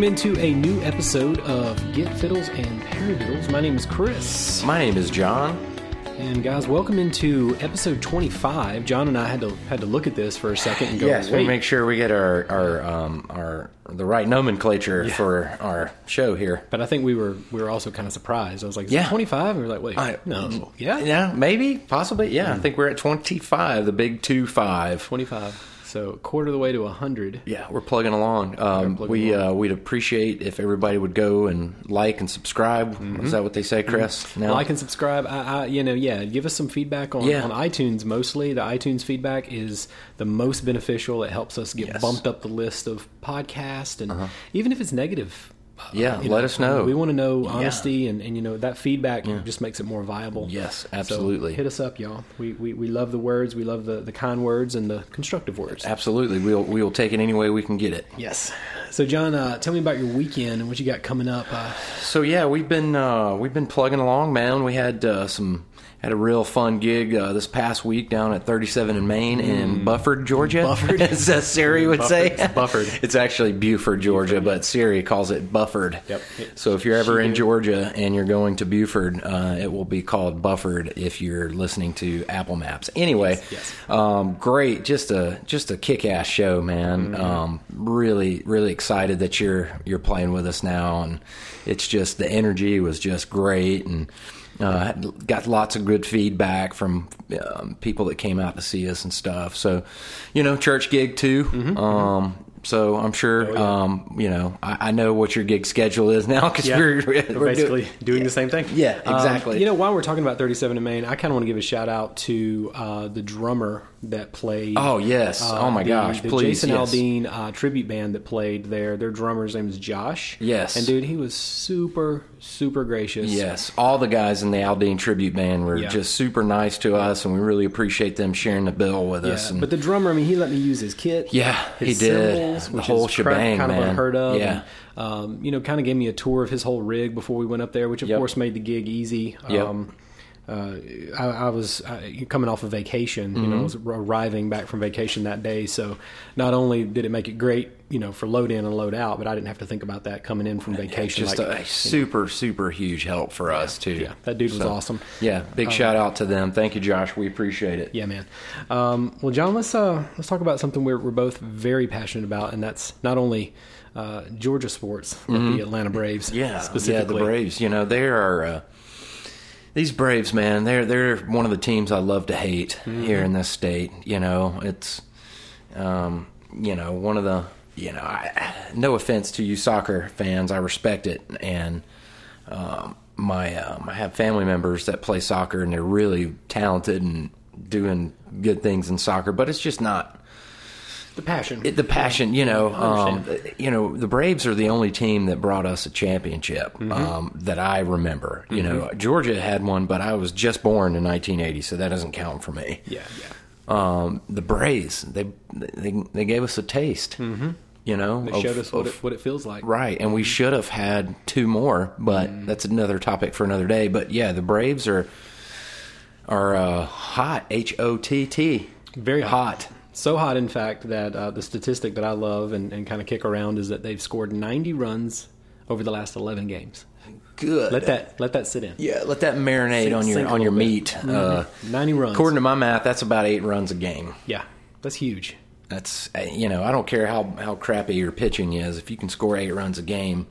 Welcome into a new episode of Get Fiddles and Paradiddles. My name is Chris. My name is John. And guys, welcome into episode 25. John and I had to had to look at this for a second and go, Yes, we wait, make sure we get our our um, our the right nomenclature for our show here. but I think we were we were also kind of surprised. I was like, is Yeah. it 25? And we were like, wait, I- no. Yeah? Yeah, maybe, possibly. Yeah, I think we're at twenty five, the big two five. 25. So a quarter of the way to 100. Yeah, we're plugging along. Um, plugging we along. Uh, we'd appreciate if everybody would go and like and subscribe. Is that what they say, Chris? Mm-hmm. Like and subscribe. I, I, you know, yeah. Give us some feedback on, Yeah. on iTunes. Mostly, the iTunes feedback is the most beneficial. It helps us get Yes. bumped up the list of podcasts, and even if it's negative, Yeah, let us know. We want to know honesty, and, and you know that feedback just makes it more viable. Yes, So absolutely. hit us up, y'all. We, we we love the words. We love the the kind words and the constructive words. absolutely, we'll we'll take it any way we can get it. Yes. So, John, uh, tell me about your weekend and what you got coming up. Uh, So yeah, we've been uh, we've been plugging along, man. We had uh, some had a real fun gig uh, this past week down at 37 in Main in Bufford, Georgia. Bufford? as uh, Siri would say. Bufford. It's Bufford. It's actually Buford, Georgia, but Siri calls it Bufford. Yep. So if you're ever She in did. Georgia and you're going to Buford, uh, it will be called Bufford if you're listening to Apple Maps. Anyway, yes. Um, great, just a just a kick ass show, man. Mm-hmm. Um, really, really excited that you're you're playing with us now, and it's just the energy was just great, and uh, got lots of good feedback from um, people that came out to see us and stuff. So, you know, church gig too. Mm-hmm. Um, so I'm sure, um, you know, I, I know what your gig schedule is now because Yeah. we're, we're, We're basically doing, doing the same thing. Yeah, Um, exactly. you know, while we're talking about 37 in Main, I kind of want to give a shout out to uh, the drummer that played. Oh yes! uh, oh my the- gosh! the Please, Jason yes. Aldean uh, tribute band that played there. Their drummer's name is Josh. Yes. and dude, he was super, super gracious. Yes, all the guys in the Aldean tribute band were Yeah. just super nice to us, and we really appreciate them sharing the bill with Yeah, us. And but the drummer, I mean, he let me use his kit. Yeah, his he did. cymbals, The whole shebang, kind of man. unheard of. Yeah. and, um, you know, kind of gave me a tour of his whole rig before we went up there, which of Yep. course made the gig easy. Yep. Um, uh, I, I was uh, coming off of vacation, you know, I was Mm-hmm. arriving back from vacation that day. So not only did it make it great, you know, for load in and load out, but I didn't have to think about that coming in from vacation. just like, a super, super huge help for us too. yeah, that dude was So, awesome. Yeah, big shout out to them. Thank you, Josh. We appreciate it. Yeah, man. Um, well, John, let's uh, let's talk about something we're we're both very passionate about, and that's not only uh, Georgia sports, but the Atlanta Braves. Mm-hmm. Yeah, specifically. yeah, the Braves. You know, they are uh, these Braves, man. They're they're one of the teams I love to hate Mm-hmm. here in this state. You know, it's um, you know one of the you know. I, no offense to you soccer fans, I respect it, and um, my um, I have family members that play soccer, and they're really talented and doing good things in soccer, but it's just not The passion. it, the passion, you know, um, you know, the Braves are the only team that brought us a championship Mm-hmm. um, that I remember. You know, Georgia had one, but I was just born in 1980, so that doesn't count for me. yeah, yeah. Um, the Braves, they they they gave us a taste. Mm-hmm. You know, They of- showed us what of- it, what it feels like. Right, and we should have had two more, but Mm. that's another topic for another day. But yeah, the Braves are are uh, hot, H O T T, Very hot. So hot, in fact, that uh, the statistic that I love and, and kind of kick around is that they've scored 90 runs over the last 11 games. Good. Let that let that sit in. Yeah, let that marinate Sink- on your on your meat. Uh, 90 runs. according to my math, that's about eight runs a game. yeah, that's huge. That's uh, you know I don't care how how crappy your pitching is. If you can score eight runs a game,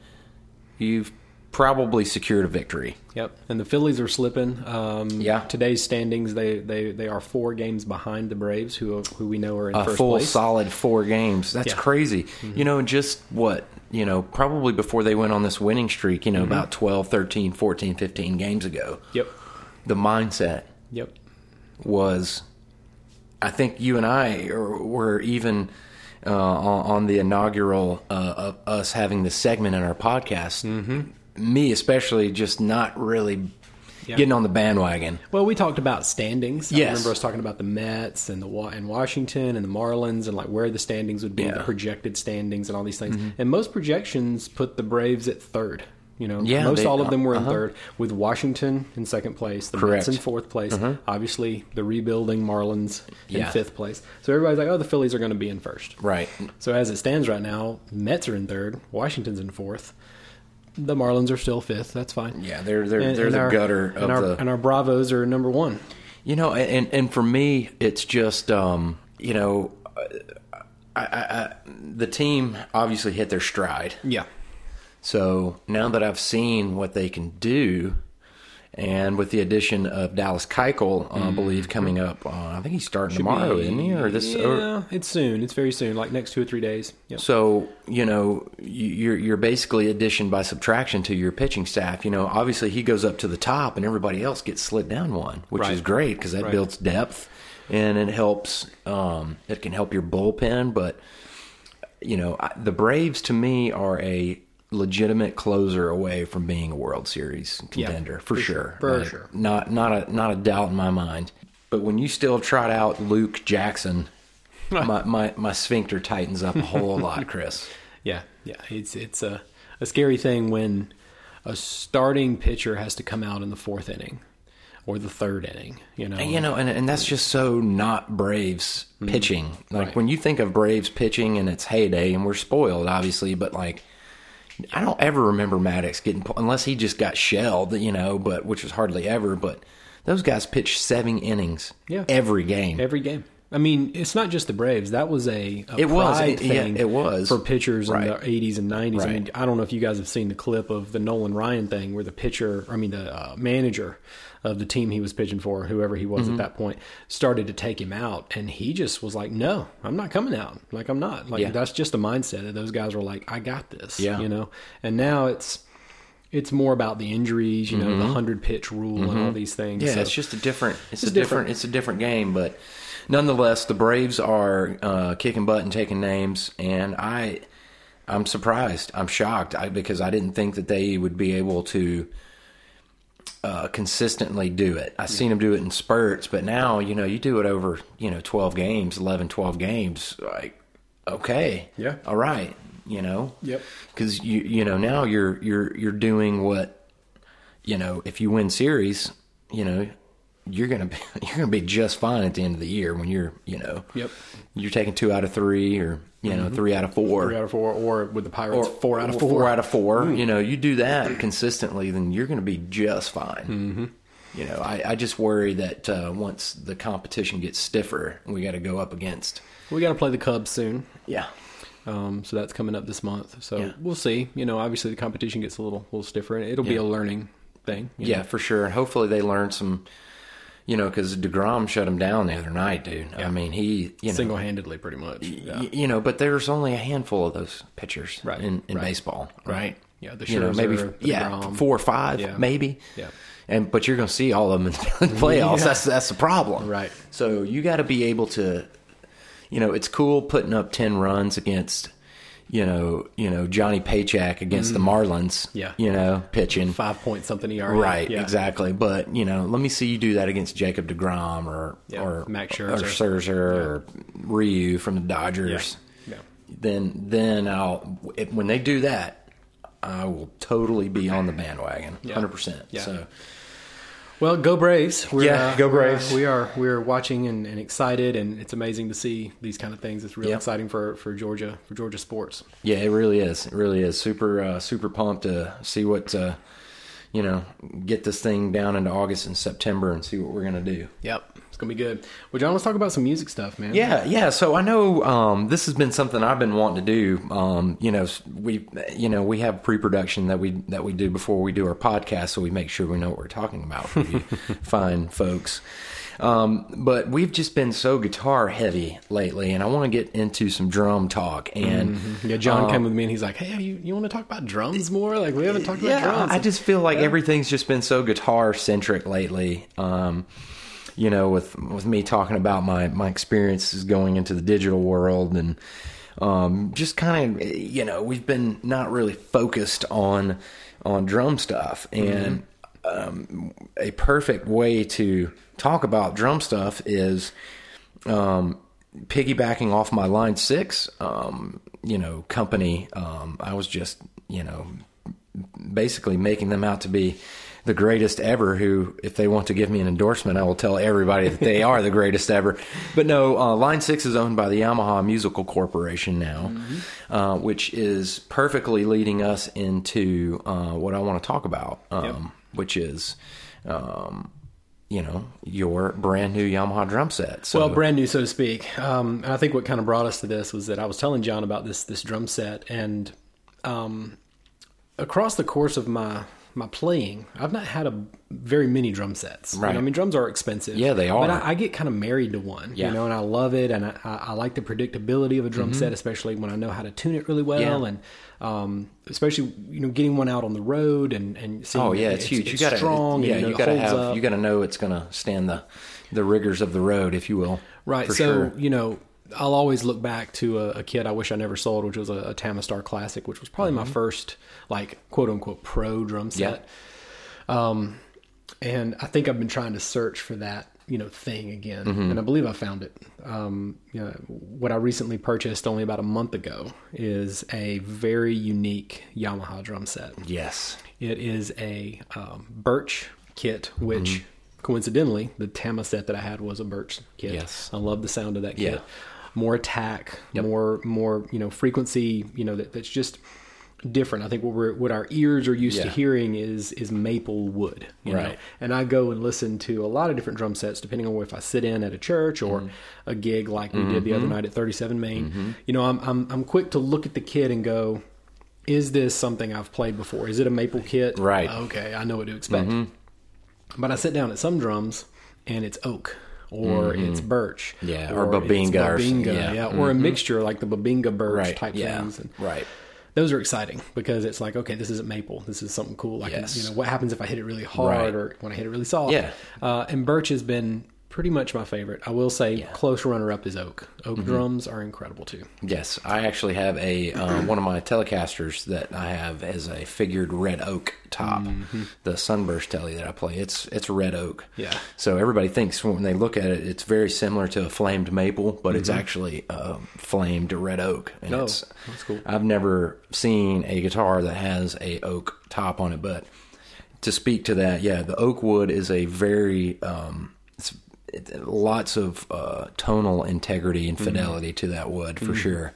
you've probably secured a victory. Yep, and the Phillies are slipping. Um, Yeah. today's standings they, they, they are four games behind the Braves, who who we know are in A first full place. solid four games. That's Yeah. Mm-hmm. crazy. You know, just what you know, probably before they went on this winning streak. You know, Mm-hmm. about 12, 13, 14, 15 games ago. Yep, The mindset yep, was I think you and I were even uh, on, on the inaugural uh, of us having this segment in our podcast. Mm-hmm. Me especially, just not really Yeah. getting on the bandwagon. Well, we talked about standings. Yes. I remember us talking about the Mets and the Wa- and Washington and the Marlins and like where the standings would be, Yeah. the projected standings and all these things. And most projections put the Braves at third. You know, Yeah, most they- all of them were in uh-huh. third, with Washington in second place, the Correct. Uh-huh. Mets in fourth place, obviously the rebuilding Marlins in Yeah. fifth place. So everybody's like, oh, the Phillies are going to be in first. Right. So as it stands right now, Mets are in third, Washington's in fourth, the Marlins are still fifth. That's fine. Yeah, they're they're And- they're and the our- gutter and of our, the. and our Bravos are number one. You know, and and for me, it's just um, you know, I, I, I, the team obviously hit their stride. Yeah, So now that I've seen what they can do, and with the addition of Dallas Keuchel, uh, I believe coming up, uh, I think he's starting tomorrow, isn't he? Or this? Yeah, Or, it's soon. It's very soon, like next two or three days. Yep. so you know, you- you're you're basically addition by subtraction to your pitching staff. You know, obviously he goes up to the top, and everybody else gets slid down one, which Right. is great because that Right. builds depth, and it helps. Um, it can help your bullpen, but you know, I- the Braves to me are a legitimate closer away from being a World Series contender for, for sure. For Like, sure. Not not a not a doubt in my mind. But when you still trot out Luke Jackson, my, my my sphincter tightens up a whole lot, Chris. Yeah, yeah. It's it's a a scary thing when a starting pitcher has to come out in the fourth inning or the third inning. You know, And, you know, and and that's just so not Braves pitching. Like Mm-hmm. Right. when you think of Braves pitching in its heyday, and we're spoiled, obviously, but like. I don't ever remember Maddux getting unless he just got shelled, you know, but which was hardly ever. But those guys pitched seven innings Yeah. every game. every game. I mean, it's not just the Braves. That was a, a It was. It- yeah, thing it was. for pitchers Right. in the 80s and 90s. I mean, I don't know if you guys have seen the clip of the Nolan Ryan thing where the pitcher, I mean, the uh, manager of the team he was pitching for, whoever he Mm-hmm. was at that point, started to take him out, and he just was like, "No, I'm not coming out. Like I'm not. Like Yeah. that's just the mindset of those guys were like, I got this. Yeah. you know. And now it's it's more about the injuries, you know, the hundred pitch rule and all these things. Mm-hmm. Yeah, So- it's just a different. It's, It's a different. different. It's a different game, but nonetheless, the Braves are uh, kicking butt and taking names, and I, I'm surprised. I'm shocked I, because I didn't think that they would be able to uh, consistently do it. i've seen them do it in spurts, but now you know you do it over you know 12 games, 11, 12 games. Like, okay, Yeah. all right, you know, Yep. because you you know now you're you're you're doing what you know if you win series you know you're gonna be you're gonna be just fine at the end of the year when you're you know Yep. you're taking two out of three or you know three out of four three out of four, or with the Pirates, or four out of four. four out of four you know you do that consistently then you're gonna be just fine mm-hmm. you know I, I just worry that uh, once the competition gets stiffer we got to go up against We got to play the Cubs soon, yeah um, so that's coming up this month. So Yeah. we'll see. You know, obviously the competition gets a little, little stiffer. and It'll be a learning thing. Yeah, know. for sure. And hopefully they learn some, you know, because Degrom shut him down the other night, dude. I mean, he, you know, single handedly, pretty much. Yeah. y- you know, but there's only a handful of those pitchers Right, in, in right. baseball, right? Yeah, the you know, maybe the yeah, DeGrom. four or five, Yeah. maybe. Yeah. And but you're going to see all of them in the playoffs. Yeah. That's that's the problem, Right. So you got to be able to, you know, it's cool putting up ten runs against. You know, you know Johnny Paycheck against the Marlins. Mm. Yeah. you know, pitching Five point something ERA. Right, Yeah. exactly. But you know, let me see you do that against Jacob Degrom or Yeah, or Max or Scherzer. Scherzer or Ryu from the Dodgers. Yeah. Then then I'll if, when they do that, I will totally be on the bandwagon, Yeah. hundred percent. So Well, go Braves! We're, Yeah, go uh, Braves. we are we're watching and, and excited, and it's amazing to see these kind of things. It's really Yep. exciting for, for Georgia for Georgia sports. yeah, it really is. It really is super uh, super pumped to see what uh, you know get this thing down into August and September and see what we're gonna do. Yep, it's gonna be good. Well, John, let's talk about some music stuff, man. Yeah, yeah. So I know um, this has been something I've been wanting to do. Um, you know, we you know we have pre-production that we that we do before we do our podcast, so we make sure we know what we're talking about for you fine folks. Um, but we've just been so guitar heavy lately, and I want to get into some drum talk. And Yeah, John um, came with me and he's like, "Hey, you, you want to talk about drums more? Like we haven't talked about yeah, drums." I just feel like everything's just been so guitar centric lately. Um, you know, with with me talking about my my experiences going into the digital world and um, just kind of you know we've been not really focused on on drum stuff and um, a perfect way to talk about drum stuff is um, piggybacking off my line six um, you know company um, i was just you know basically making them out to be the greatest ever. Who, if they want to give me an endorsement, I will tell everybody that they are the greatest ever. But no, uh, Line Six is owned by the Yamaha Musical Corporation now, uh, which is perfectly leading us into uh, what I want to talk about, um. Which is. Um, you know your brand new Yamaha drum set. So, Well, brand new, so to speak. Um, I think what kind of brought us to this was that I was telling John about this this drum set, and um, across the course of my my playing, I've not had a very many drum sets. You know, Right. I mean, drums are expensive. Yeah, they But are. I, I get kind of married to one. Yeah. You know, and I love it, and I, I, like the predictability of a drum set, especially when I know how to tune it really well, Mm-hmm. Yeah. and um, especially you know getting one out on the road and and seeing Oh yeah, that it's, huge. It's you gotta, strong. yeah, and, you it gotta have, up. you gotta know it's gonna stand the the rigors of the road, if you will. Right. So sure. you know, I'll always look back to a, a kit I wish I never sold, which was a, a Tama Starclassic, which was probably my first like quote unquote pro drum Mm-hmm. Yeah. set. Um, and I think I've been trying to search for that you know thing again, Mm-hmm. and I believe I found it. Um, you know, what I recently purchased only about a month ago is a very unique Yamaha drum set. Yes. It is a um, birch kit, which coincidentally, the Tama set that I had was a birch kit. Yes. I love the sound of that Yeah. More attack, Yep. more more you know frequency. You know that, that's just different. I think what we're what our ears are used to hearing is is maple wood. You know? Right. And I go and listen to a lot of different drum sets depending on if I sit in at a church or Mm-hmm. a gig like we did the other night at 37 Main. You know, I'm I'm I'm quick to look at the kit and go, is this something I've played before? Is it a maple kit? Right. Mm-hmm. Okay, I know what to expect. But I sit down at some drums and it's oak or it's birch. Yeah, or it's Bubinga or Bubinga, some- yeah. yeah. or a mixture like the Bubinga birch Right. type yeah. things. And Right. those are exciting because it's like, okay, this isn't maple. This is something cool. Like, Yes. you know, what happens if I hit it really hard Right. or when I hit it really soft? Yeah. Uh, and birch has been pretty much my favorite. I will say close runner up is oak. Oak Mm-hmm. drums are incredible too. Yes, I actually have a uh, one of my Telecasters that I have as a figured red oak top. The Sunburst Tele that I play, it's it's red oak. Yeah. So everybody thinks when they look at it, it's very similar to a flamed maple, but it's actually uh, flamed red oak. And Oh, it's, that's cool. I've never seen a guitar that has a oak top on it, but to speak to that, yeah, the oak wood is a very um, it, lots of uh, tonal integrity and fidelity to that wood for sure.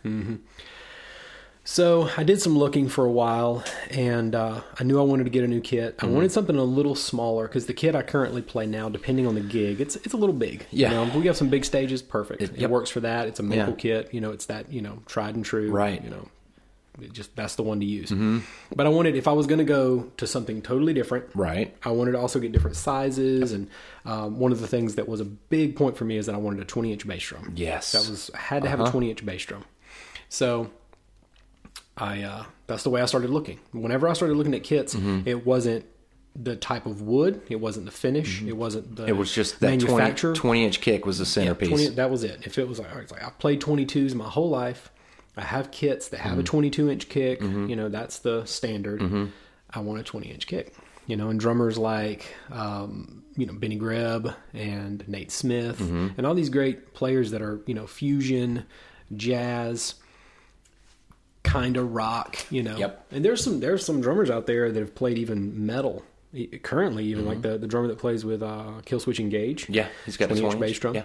So I did some looking for a while, and uh, I knew I wanted to get a new kit. Mm-hmm. I wanted something a little smaller because the kit I currently play now, depending on the gig, it's it's a little big. Yeah. you know, we have some big stages, perfect. It, yep. works for that. It's a maple Yeah. kit. You know, it's that you know tried and true. Right. You know, it just that's the one to use. Mm-hmm. But I wanted if I was going to go to something totally different, Right. I wanted to also get different sizes, and um, one of the things that was a big point for me is that I wanted a 20 inch bass drum. Yes. that was I had to have Uh-huh. a 20 inch bass drum. So I uh, that's the way I started looking. Whenever I started looking at kits, Mm-hmm. it wasn't the type of wood, it wasn't the finish, it wasn't the Mm-hmm. It was just that 20, manufacturer. 20 inch kick was the centerpiece. 20 that was it. If it was like, it's like I played 22s my whole life. I have kits that have a mm-hmm. 22 inch kick. Mm-hmm. You know, that's the standard. Mm-hmm. I want a 20 inch kick. You know, and drummers like, um, you know, Benny Greb and Nate Smith and all these great players that are, you know, fusion, jazz, kind of rock, you know. Yep. And there's some there's some drummers out there that have played even metal currently, even like the, the drummer that plays with uh, Killswitch Engage. Yeah, he's got a 20 20 inch bass drum. Yeah.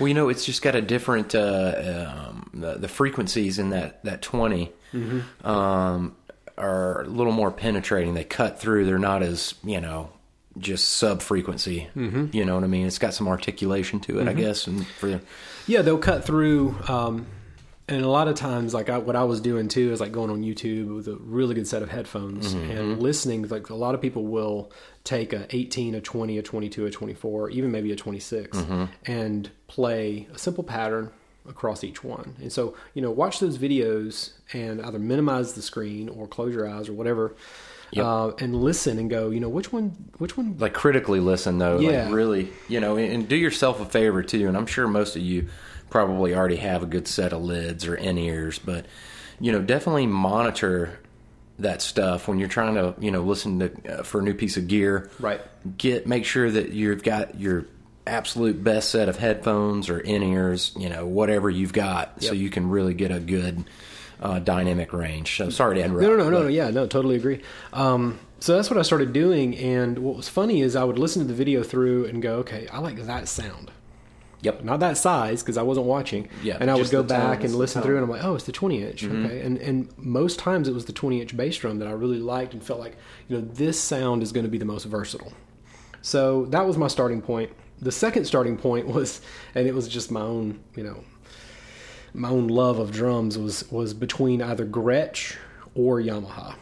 Well, you know, it's just got a different uh, um, the, the frequencies in that that 20 Mm-hmm. um, are a little more penetrating. They cut through. They're not as you know just sub frequency. Mm-hmm. You know what I mean? It's got some articulation to it, Mm-hmm. I guess. And for Yeah, they'll cut through. Um, and a lot of times, like I, what I was doing too, is like going on YouTube with a really good set of headphones and listening. Like a lot of people will take a 18, a 20, a 22, a 24, even maybe a 26, and play a simple pattern across each one. And so, you know, watch those videos and either minimize the screen or close your eyes or whatever, Yep. uh, and listen and go. You know, which one? Which one? like critically listen though Yeah. like really you know and, and do yourself a favor too and i'm sure most of you probably already have a good set of lids or in ears but you know definitely monitor that stuff when you're trying to you know listen to uh, for a new piece of gear Right. get make sure that you've got your absolute best set of headphones or in ears you know whatever you've got so you can really get a good uh, dynamic range. So sorry to interrupt. No, no, no, no, yeah, no, totally agree. Um, so that's what I started doing, and what was funny is I would listen to the video through and go, okay, I like that sound. Yep. Not that size because I wasn't watching. Yeah, and I would go back and listen through, and I'm like, oh, it's the 20 inch. Okay, and and most times it was the 20 inch bass drum that I really liked and felt like, you know, this sound is going to be the most versatile. So that was my starting point. The second starting point was, and it was just my own, you know, my own love of drums was was between either Gretsch or Yamaha.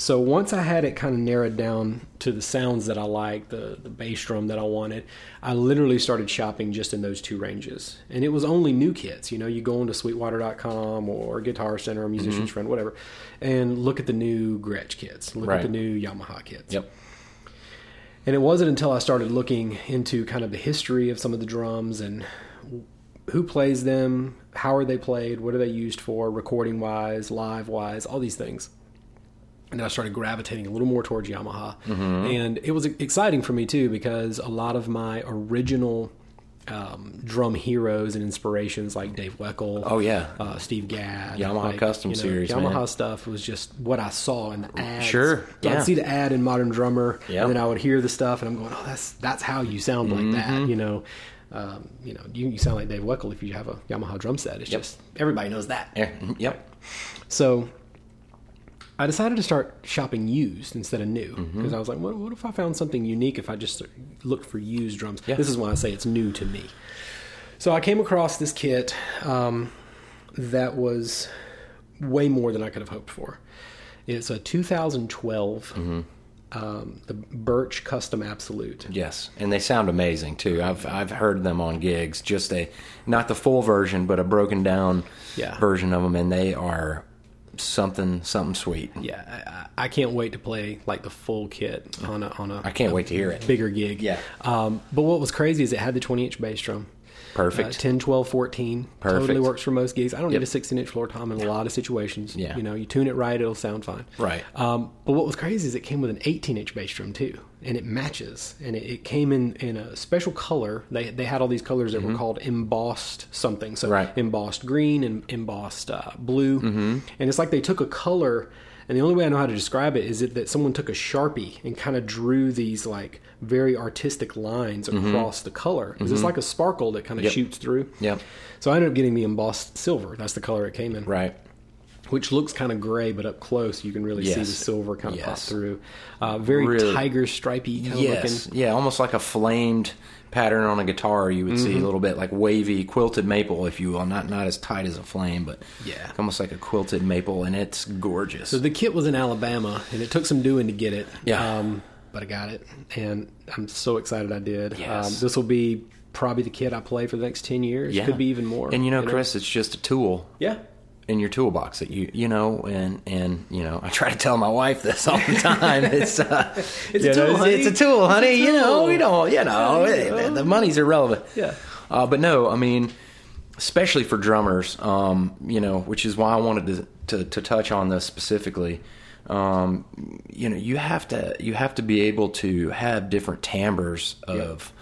So once I had it kind of narrowed down to the sounds that I liked, the the bass drum that I wanted, I literally started shopping just in those two ranges. And it was only new kits. You know, you go into Sweetwater.com or Guitar Center or Musician's mm-hmm. Friend, whatever, and look at the new Gretsch kits, look at the new Yamaha kits. Yep. And it wasn't until I started looking into kind of the history of some of the drums and who plays them, how are they played, what are they used for, recording wise, live wise, all these things. And I started gravitating a little more towards Yamaha. And it was exciting for me too because a lot of my original um, drum heroes and inspirations like Dave Weckl, Oh, yeah. uh, Steve Gadd, Yamaha like, Custom Series, Yamaha man. stuff was just what I saw in the ads. Sure, yeah. I'd see the ad in Modern Drummer, Yep. and then I would hear the stuff, and I'm going, "Oh, that's that's how you sound like Mm-hmm. that." You know, um, you know, you, you sound like Dave Weckl if you have a Yamaha drum set. It's Yep. just everybody knows that. Yeah. Yep. So I decided to start shopping used instead of new Mm-hmm. because I was like, what, what if I found something unique if I just looked for used drums? Yeah. This is why I say it's new to me. So I came across this kit um, that was way more than I could have hoped for. It's a 2012 Mm-hmm. Um, the Birch Custom Absolute. Yes, and they sound amazing too. I've I've heard them on gigs. Just a not the full version, but a broken down Yeah. version of them, and they are something something sweet. Yeah, I, I I can't wait to play like the full kit on a on a I can't wait to hear it. bigger gig. Yeah. Um, but what was crazy is it had the 20 inch bass drum. Perfect. Uh, 10, 12, 14. Totally works for most gigs. I don't Yep. need a 16 inch floor tom in a lot of situations. Yeah. You know, you tune it right, it'll sound fine. Right. Um, but what was crazy is it came with an 18 inch bass drum too. And it matches. And it, it came in, in a special color. They, they had all these colors that were called embossed something. So Mm-hmm. Right. embossed green and embossed uh, blue. Mm-hmm. And it's like they took a color. And the only way I know how to describe it is that someone took a sharpie and kind of drew these like very artistic lines across the color. It's like a sparkle that kind of Mm-hmm. Yep. shoots through. Yep. So I ended up getting the embossed silver. That's the color it came in. Right. Which looks kind of gray, but up close you can really see the silver kind of pop Yes. through. Uh, very Really- tiger stripy kind of Yes. looking. Yeah, almost like a flamed pattern on a guitar. You would see Mm-hmm. a little bit like wavy quilted maple, if you will. Not not as tight as a flame, but Yeah. almost like a quilted maple, and it's gorgeous. So the kit was in Alabama, and it took some doing to get it. Yeah. Um, but I got it, and I'm so excited I did. Yes. Um, this will be probably the kit I play for the next 10 years. yeah, Could be even more. And you know, Chris, it's just a tool. Yeah. In your toolbox that you you know and and you know I try to tell my wife this all the time it's uh, It's you a know, tool, honey. it's a tool honey you know we don't you know Yeah. the money's irrelevant Yeah. uh, but no I mean especially for drummers um, you know which is why I wanted to to, to touch on this specifically um, you know you have to you have to be able to have different timbres of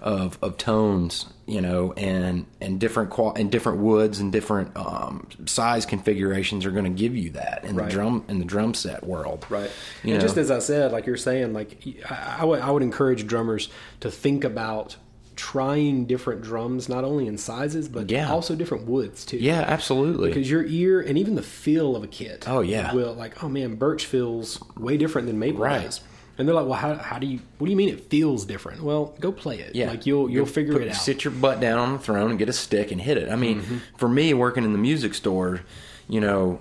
of of tones, you know, and and different qual and different woods and different um, size configurations are going to give you that in Right. the drum in the drum set world, Right. You and know? just as I said, like you're saying, like I, I would I would encourage drummers to think about trying different drums, not only in sizes but Yeah. also different woods too. yeah, absolutely. Because your ear and even the feel of a kit. Oh, yeah. Will like oh man, birch feels way different than maple Right. does. And they're like, well, how, how do you? What do you mean it feels different? Well, go play it. Yeah, like you'll you'll figure Put- it out. Sit your butt down on the throne and get a stick and hit it. I mean, Mm-hmm. for me, working in the music store, you know,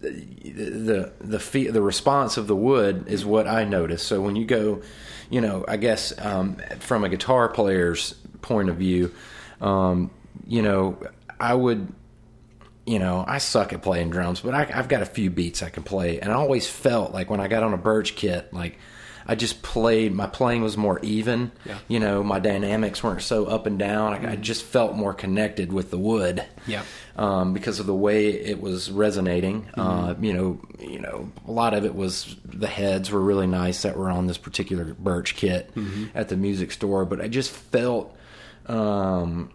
the the the, fe- the response of the wood is what I notice. So when you go, you know, I guess um, from a guitar player's point of view, um, you know, I would. You know, I suck at playing drums, but I, I've got a few beats I can play, and I always felt like when I got on a Birch kit, like I just played. My playing was more even. Yeah. You know, my dynamics weren't so up and down. I, I just felt more connected with the wood. Yeah. Um, because of the way it was resonating. Uh, you know, you know, a lot of it was the heads were really nice that were on this particular Birch kit at the music store, but I just felt, um,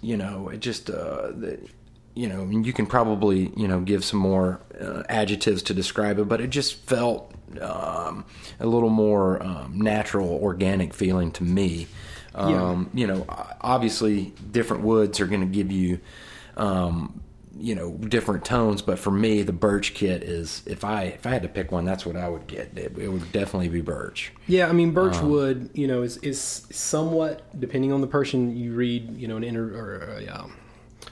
you know, it just uh, the, you know, you can probably you know give some more uh, adjectives to describe it, but it just felt um, a little more um, natural, organic feeling to me. Um, You know, obviously, different woods are going to give you, um, you know, different tones. But for me, the birch kit is if I if I had to pick one, that's what I would get. It, it would definitely be birch. Yeah, I mean, birch Um, wood, you know, is is somewhat depending on the person you read, you know, an inter or a, um,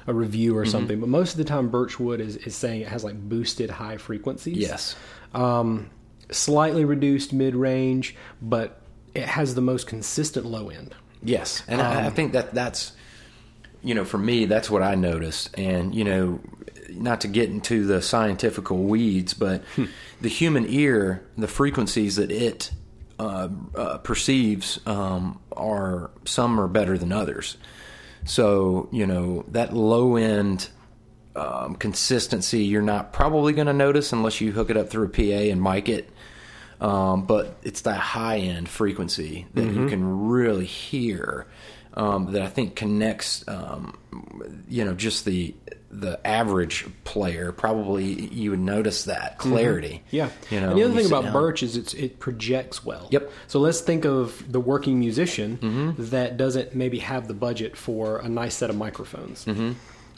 a review Mm-hmm. or something. But most of the time, Birchwood is, is saying it has like boosted high frequencies. Yes. um, slightly reduced mid range, but it has the most consistent low end. Yes, and I, I think that that's you know for me that's what I noticed, and you know not to get into the scientifical weeds, but the human ear, the frequencies that it uh, uh, perceives um, are some are better than others. So you know that low end um, consistency you're not probably going to notice unless you hook it up through a PA and mic it. Um, but it's that high end frequency that you can really hear um, that I think connects, um, you know, just the the average player. Probably you would notice that clarity. Yeah, you know. And the other thing about down. birch is it's, it projects well. Yep. Mm-hmm. So let's think of the working musician that doesn't maybe have the budget for a nice set of microphones. Mm-hmm.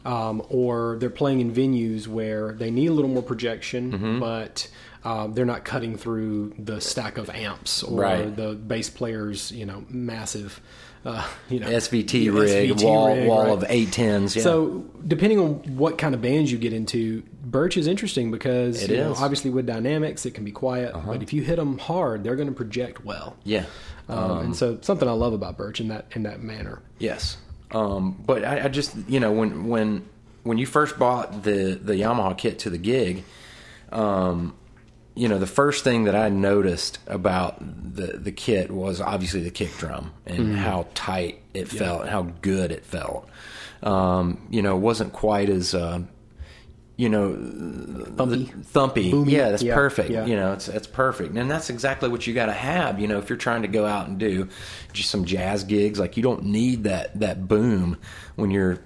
Um, or they're playing in venues where they need a little more projection, Mm-hmm. but um, they're not cutting through the stack of amps or Right. the bass player's, you know, massive, uh, you know, SVT rig, SVT wall rig, wall right. of eight tens. Yeah. So, depending on what kind of bands you get into, Birch is interesting because It know, is. Uh-huh. obviously with dynamics it can be quiet, but if you hit them hard, they're going to project well. yeah. Um, and so, something I love about Birch in that in that manner. Yes, um, but I, I just you know when when when you first bought the the Yamaha kit to the gig, um, you know the first thing that I noticed about the the kit was obviously the kick drum and how tight it felt, and how good it felt. Um, you know, it wasn't quite as uh, you know Thumpy. thumpy. Boomy. Yeah, that's Yeah, perfect. yeah. You know, it's it's perfect, and that's exactly what you got to have. You know, if you're trying to go out and do just some jazz gigs, like you don't need that that boom when you're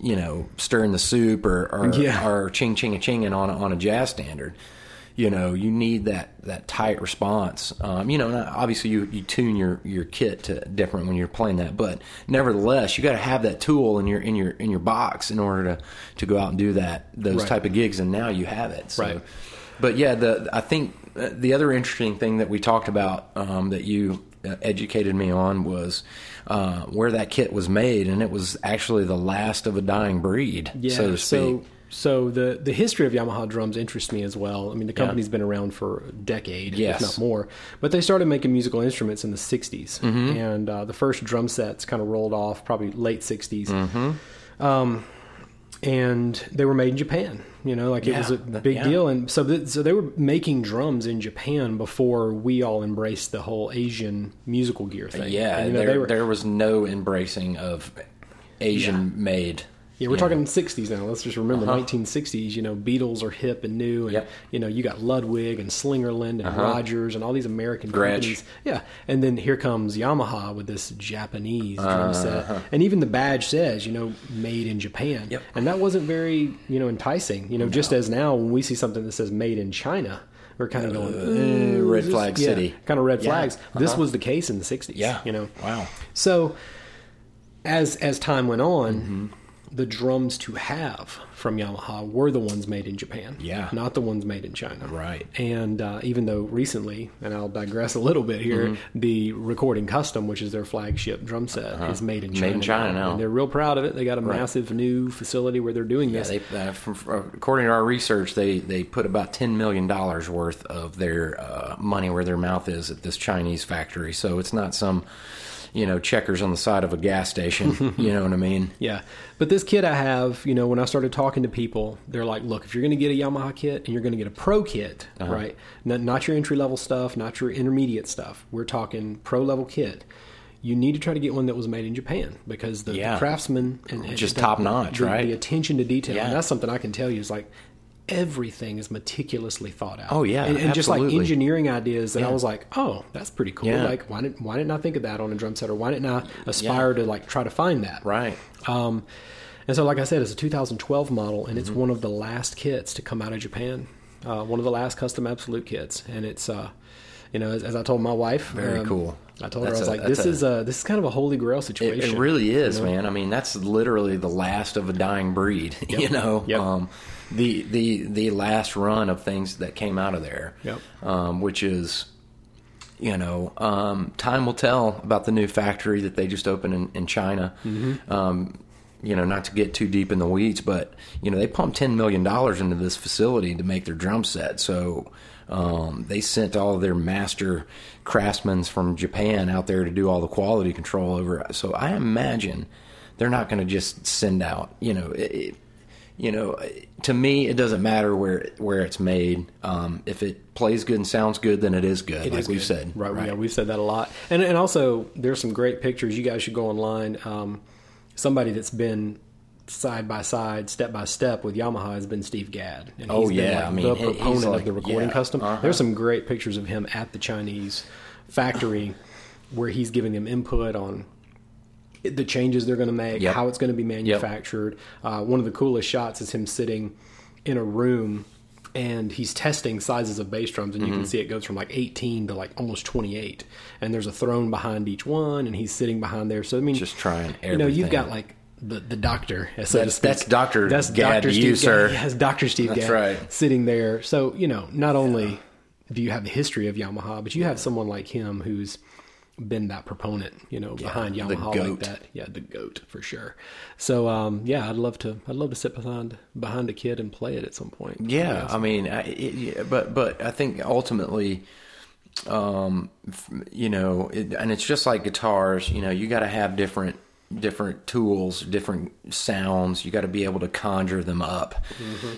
you know stirring the soup or or, Yeah. or ching ching a chinging on on a jazz standard. You know, you need that that tight response. Um, you know, and obviously you, you tune your, your kit to different when you're playing that, but nevertheless, you got to have that tool in your in your in your box in order to to go out and do that those Right. type of gigs. And now you have it. So, Right. but yeah, the I think uh, the other interesting thing that we talked about um, that you uh, educated me on was uh, where that kit was made, and it was actually the last of a dying breed, Yeah. so to speak. So, so the the history of Yamaha drums interests me as well. I mean, the company's been around for a decade, Yes. if not more. But they started making musical instruments in the '60s, Mm-hmm. and uh, the first drum sets kind of rolled off probably late '60s. Mm-hmm. Um, and they were made in Japan. You know, like it was a big yeah. deal, and so th- so they were making drums in Japan before we all embraced the whole Asian musical gear thing. yeah, And, you know, there, were, there was no embracing of Asian made. Yeah, we're you talking 60s now. Let's just remember 1960s. You know, Beatles are hip and new, and Uh-huh. Yep. you know, you got Ludwig and Slingerland and Rogers and all these American Gretsch. companies. Yeah, and then here comes Yamaha with this Japanese Uh-huh. drum set, and even the badge says, you know, made in Japan. Yep. And that wasn't very, you know, enticing. You know, just as now when we see something that says made in China. We're kind of going Uh, red is this-" flag yeah, city. kind of red Yeah. flags. This Uh-huh. was the case in the '60s. Yeah, you know. wow. So as as time went on, Mm-hmm. The drums to have from Yamaha were the ones made in Japan. Yeah. Not the ones made in China. Right. And uh, even though recently, and I'll digress a little bit here, Mm-hmm. the Recording Custom, which is their flagship drum set, is made in China. Uh-huh. Made in China now. And they're real proud of it. They got a massive new facility where they're doing Yeah, this. they, uh, from, according to our research, they, they put about ten million dollars worth of their uh, money where their mouth is at this Chinese factory. So it's not some, you know, checkers on the side of a gas station. you know what I mean? Yeah. But this kit I have, you know, when I started talking to people, they're like, look, if you're going to get a Yamaha kit and you're going to get a pro kit, Uh-huh. right? Not, not your entry level stuff, not your intermediate stuff. We're talking pro level kit. You need to try to get one that was made in Japan because the, the craftsman and, and Just top-notch, the- right? The attention to detail. Yeah. And that's something I can tell you is like everything is meticulously thought out. Oh, yeah, and, and just like engineering ideas that I was like, oh, that's pretty cool. Yeah. Like why didn't why didn't I think of that on a drum set or why didn't I aspire to like try to find that? Right. Um, And so, like I said, it's a 2012 model, and it's one of the last kits to come out of Japan. Uh, one of the last custom absolute kits, and it's uh, you know, as, as I told my wife, Very um, cool. I told her I was a- like, this a- is a this is kind of a holy grail situation. it really is, you know? man. I mean, that's literally the last of a dying breed. You know, Yep. um, the the the last run of things that came out of there, Yep. um, which is, you know, um, time will tell about the new factory that they just opened in, in China. Mm-hmm. Um, you know, not to get too deep in the weeds, but you know, they pumped ten million dollars into this facility to make their drum set. So um, they sent all of their master craftsmen from Japan out there to do all the quality control over. it. So I imagine they're not going to just send out. You know, it, it- you know, to me, it doesn't matter where where it's made. Um, if it plays good and sounds good, then it is good, It like is we've good. said. Right, Yeah, we've said that a lot. And and also there's some great pictures. You guys should go online. Um, somebody that's been side by side, step by step with Yamaha has been Steve Gadd. And Oh, been, yeah. I mean, the he- proponent like- of the recording yeah, custom. uh-huh. There's some great pictures of him at the Chinese factory where he's giving them input on the changes they're going to make, Yep. how it's going to be manufactured. Uh, one of the coolest shots is him sitting in a room and he's testing sizes of bass drums, and you Mm-hmm. can see it goes from like 18 to like almost 28. And there's a throne behind each one, and he's sitting behind there. So I mean, Just trying everything. You know, you've got like the the doctor, so to That's- speak. that's Dr. That's Gadd Dr. to Steve you, Gadd. sir. Yes, Dr. Steve That's Gadd right. sitting there. So you know, not only do you have the history of Yamaha, but you have someone like him who's been that proponent, you know, behind Yamaha like that. Yeah, the goat for sure. So um, yeah, I'd love to. I'd love to sit behind behind a kid and play it at some point. Yeah, I mean, I, it, yeah, but but I think ultimately, um, you know, it, and it's just like guitars. You know, you got to have different different tools, different sounds. You got to be able to conjure them up.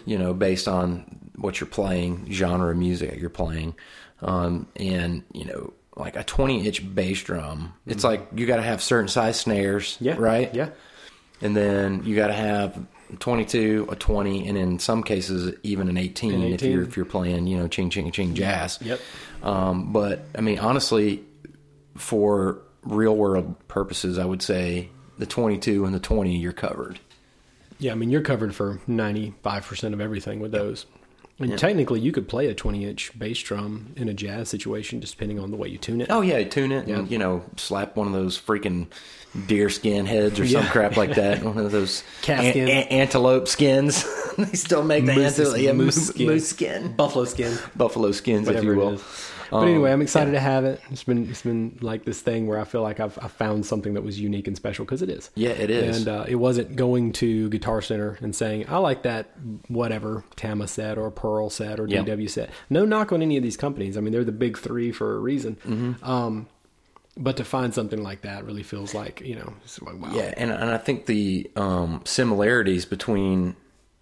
You know, based on what you're playing, genre of music that you're playing, um, and you know. Like a 20 inch bass drum, it's like you got to have certain size snares, yeah, right? Yeah, and then you got to have 22, a 20, and in some cases even an 18, An if you're if you're playing, you know, ching ching ching jazz. Yep. Um, but I mean, honestly, for real world purposes, I would say the 22 and the 20 you're covered. yeah. I mean, you're covered for ninety five percent of everything with those. And technically, you could play a twenty inch bass drum in a jazz situation, just depending on the way you tune it. Oh yeah, tune it and you know slap one of those freaking deer skin heads or some Yeah. crap like that. One of those Calf an- skin. an- antelope skins. they still make the Moose- antelope, yeah, moose moose, skin. moose skin, Buffalo skin. buffalo skins, if you will. But anyway, I'm excited to have it. It's been it's been like this thing where I feel like I've I found something that was unique and special because it is. Yeah, it is. And uh, it wasn't going to Guitar Center and saying I like that whatever Tama set or Pearl set or Yeah. DW set. No knock on any of these companies. I mean, they're the big three for a reason. Mm-hmm. Um, but to find something like that really feels like you know, it's like, wow. Yeah, and and I think the um, similarities between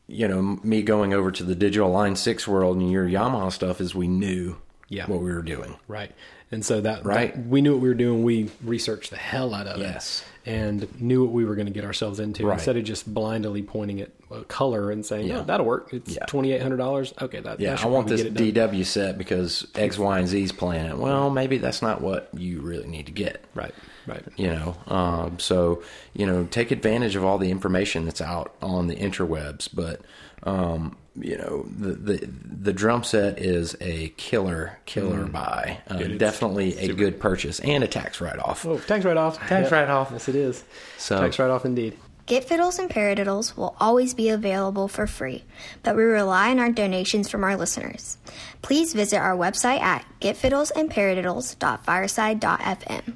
you know me going over to the digital line six world and your Yamaha stuff is we knew Yeah. what we were doing. Right. And so that, Right. that- we knew what we were doing. We researched the hell out of Yes. it and knew what we were going to get ourselves into Right. instead of just blindly pointing at a color and saying, Yeah. "Oh, that'll work. It's Yeah. twenty eight hundred dollars. Okay, that Yeah, that I want this get it done." DW set because X, Y, and Z's playing it. Well, maybe that's not what you really need to get. Right. Right. You know, um, so you know, take advantage of all the information that's out on the interwebs. But um, you know, the, the the drum set is a killer, killer buy. Uh, It is. definitely a good purchase and a tax write off. Oh, tax write off. Tax write-off. Yes, it is. So- tax write off indeed. Get Fiddles and Paradiddles will always be available for free, but we rely on our donations from our listeners. Please visit our website at getfiddlesandparadiddles.fireside.fm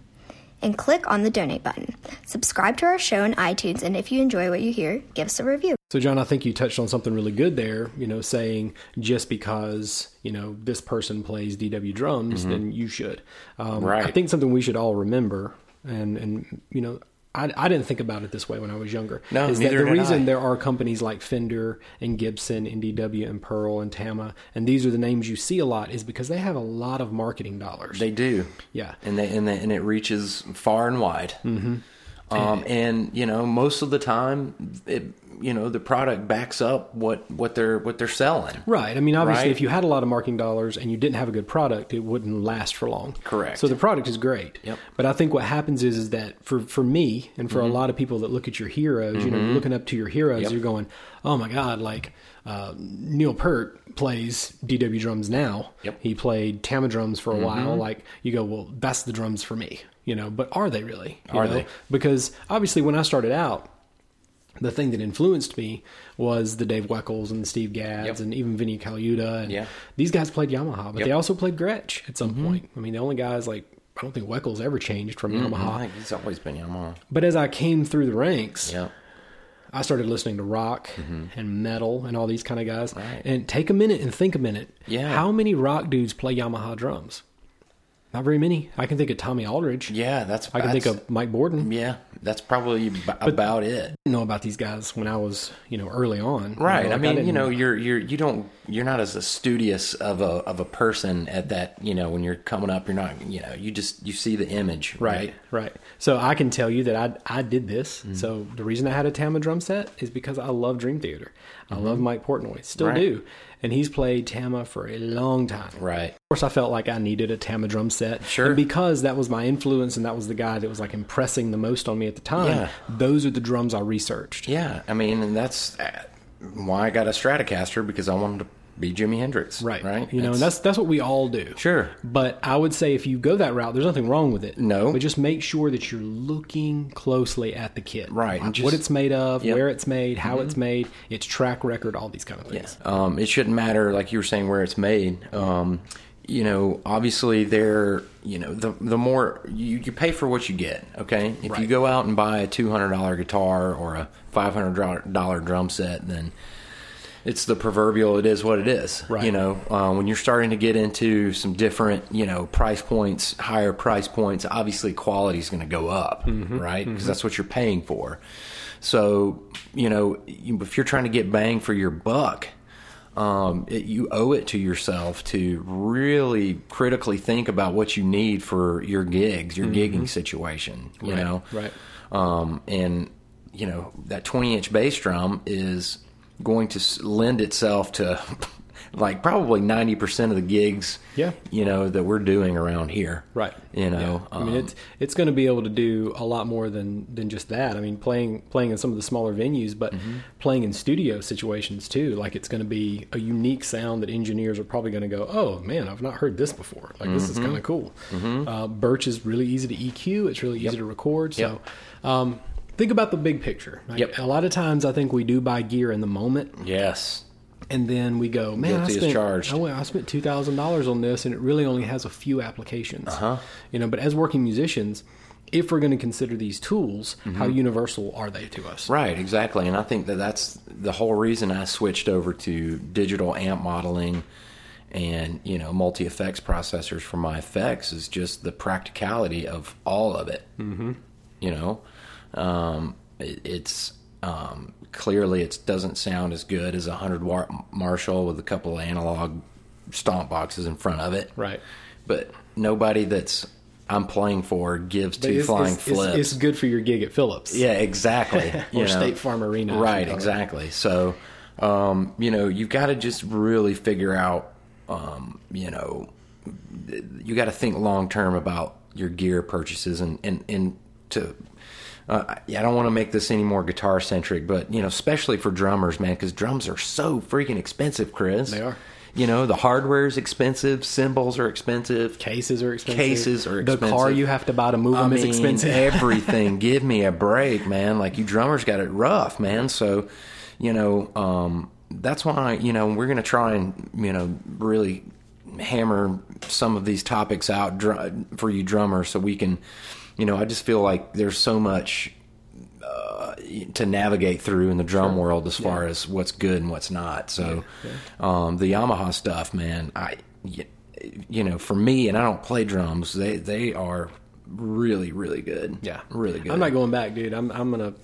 and click on the donate button. Subscribe to our show on iTunes, and if you enjoy what you hear, give us a review. So, John, I think you touched on something really good there. You know, saying just because you know this person plays DW drums, then you should. Um, Mm-hmm. Right. I think something we should all remember, and and you know, I, I didn't think about it this way when I was younger. No, is neither that the reason I. there are companies like Fender and Gibson and DW and Pearl and Tama, and these are the names you see a lot, is because they have a lot of marketing dollars. They do. Yeah. And they, and they, and it reaches far and wide. Mm-hmm. Um, and you know, most of the time, it you know the product backs up what what they're what they're selling. Right. I mean, obviously, Right. if you had a lot of marketing dollars and you didn't have a good product, it wouldn't last for long. Correct. So the product is great. Yep. But I think what happens is, is that for, for me and for a lot of people that look at your heroes, you know, looking up to your heroes, Mm-hmm. Yep. you're going, oh my God, like uh, Neil Peart plays DW drums now. Yep. Mm-hmm. He played Tama drums for a while. Like you go, well, that's the drums for me, you know, but are they really? You Are know? they? Because obviously when I started out, the thing that influenced me was the Dave Weckls and the Steve Gadds Yep. and even Vinnie Colaiuta. And Yeah. These guys played Yamaha, but Yep. they also played Gretsch at some mm-hmm. point. I mean, the only guys like I don't think Weckls ever changed from mm-hmm. I Yamaha. he's always been Yamaha. But as I came through the ranks, Yeah. I started listening to rock mm-hmm. and metal and all these kind of guys. Right. And take a minute and think a minute. Yeah. How many rock dudes play Yamaha drums? Not very many. I can think of Tommy Aldridge. Yeah, that's I can think of Mike Bordin. Yeah, that's probably b- about it. didn't know about these guys when I was, you know, early on. You Right. know, I like mean, you know, you're you're you don't you're not as a studious of a of a person at that. You know, when you're coming up, you're not. You know, you just you see the image. Right, right. So I can tell you that I I did this. Mm-hmm. So the reason I had a Tama drum set is because I love Dream Theater. I love Mike Portnoy, still Mm-hmm. Right. do, and he's played Tama for a long time. Right. Of course, I felt like I needed a Tama drum set. Sure. And because that was my influence and that was the guy that was like impressing the most on me at the time, Yeah. those are the drums I researched. Yeah. I mean, and that's uh, why I got a Stratocaster because I wanted to be Jimi Hendrix. Right. Right. You know, and that's that's what we all do. Sure. But I would say if you go that route, there's nothing wrong with it. No. But just make sure that you're looking closely at the kit. Right, Like just- what it's made of, Yep. Mm-hmm. where it's made, how it's made, its track record, all these kind of things. Um, it shouldn't matter, like you were saying, where it's made. Um, you know, obviously, they're you know the the more you, you pay for what you get. Okay, if you go out and buy a two hundred dollar guitar or a five hundred dollar drum set, then it's the proverbial. It is what it is. Right. You know, uh, when you're starting to get into some different you know price points, higher price points, obviously quality is going to go up, right? Because that's what you're paying for. So you know, if you're trying to get bang for your buck um, it, you owe it to yourself to really critically think about what you need for your gigs, your gigging situation. You Right, know, right. Um, and you know that 20 inch bass drum is going to lend itself to like probably 90 percent of the gigs. Yeah. you know that we're doing around here. Right. You know, Yeah. I mean, um, it's it's going to be able to do a lot more than than just that. I mean, playing playing in some of the smaller venues, but Mm-hmm. playing in studio situations too. Like it's going to be a unique sound that engineers are probably going to go, "Oh man, I've not heard this before. Like this is Mm-hmm. kind of cool." Uh, Birch is really easy to EQ. It's really easy to record. So. Um, Think about the big picture. Like, Yep. A lot of times, I think we do buy gear in the moment, yes. and then we go, "Man, Guilty I spent charged. I, went, I spent two thousand dollars on this, and it really only has a few applications." Uh-huh. You know, but as working musicians, if we're going to consider these tools, how Mm-hmm. universal are they to us? Right, exactly. And I think that that's the whole reason I switched over to digital amp modeling and, you know, multi effects processors for my effects is just the practicality of all of it. Mm-hmm. You know, um, it, it's um, clearly it doesn't sound as good as a 100 watt Marshall with a couple of analog stomp boxes in front of it. Right. But nobody that's I'm playing for gives two It's, flying it's, it's- flips. it's good for your gig at Phillips. Yeah, exactly. Or You State Farm Arena, Right, exactly. So, um, you know, you've got to just really figure out, um, you know, you got to think long term about your gear purchases and and and to. Uh, I I don't want to make this any more guitar centric, but you know, especially for drummers, man, because drums are so freaking expensive, Chris. They are. You know, the hardware is expensive, cymbals are expensive, Cases are expensive. Cases are The car you have to buy to move I them is expensive. everything. Give me a break, man. Like you drummers got it rough, man. So, you know, um, that's why you know we're gonna try and you know really hammer some of these topics out dr- for you drummers, so we can, you know, I just feel like there's so much uh, to navigate through in the drum world as far as what's good and what's not. So, Um, the Yamaha stuff, man, I, you know, for me, and I don't play drums, they they are really really good. Yeah, really good. I'm not going back, dude. I'm I'm gonna.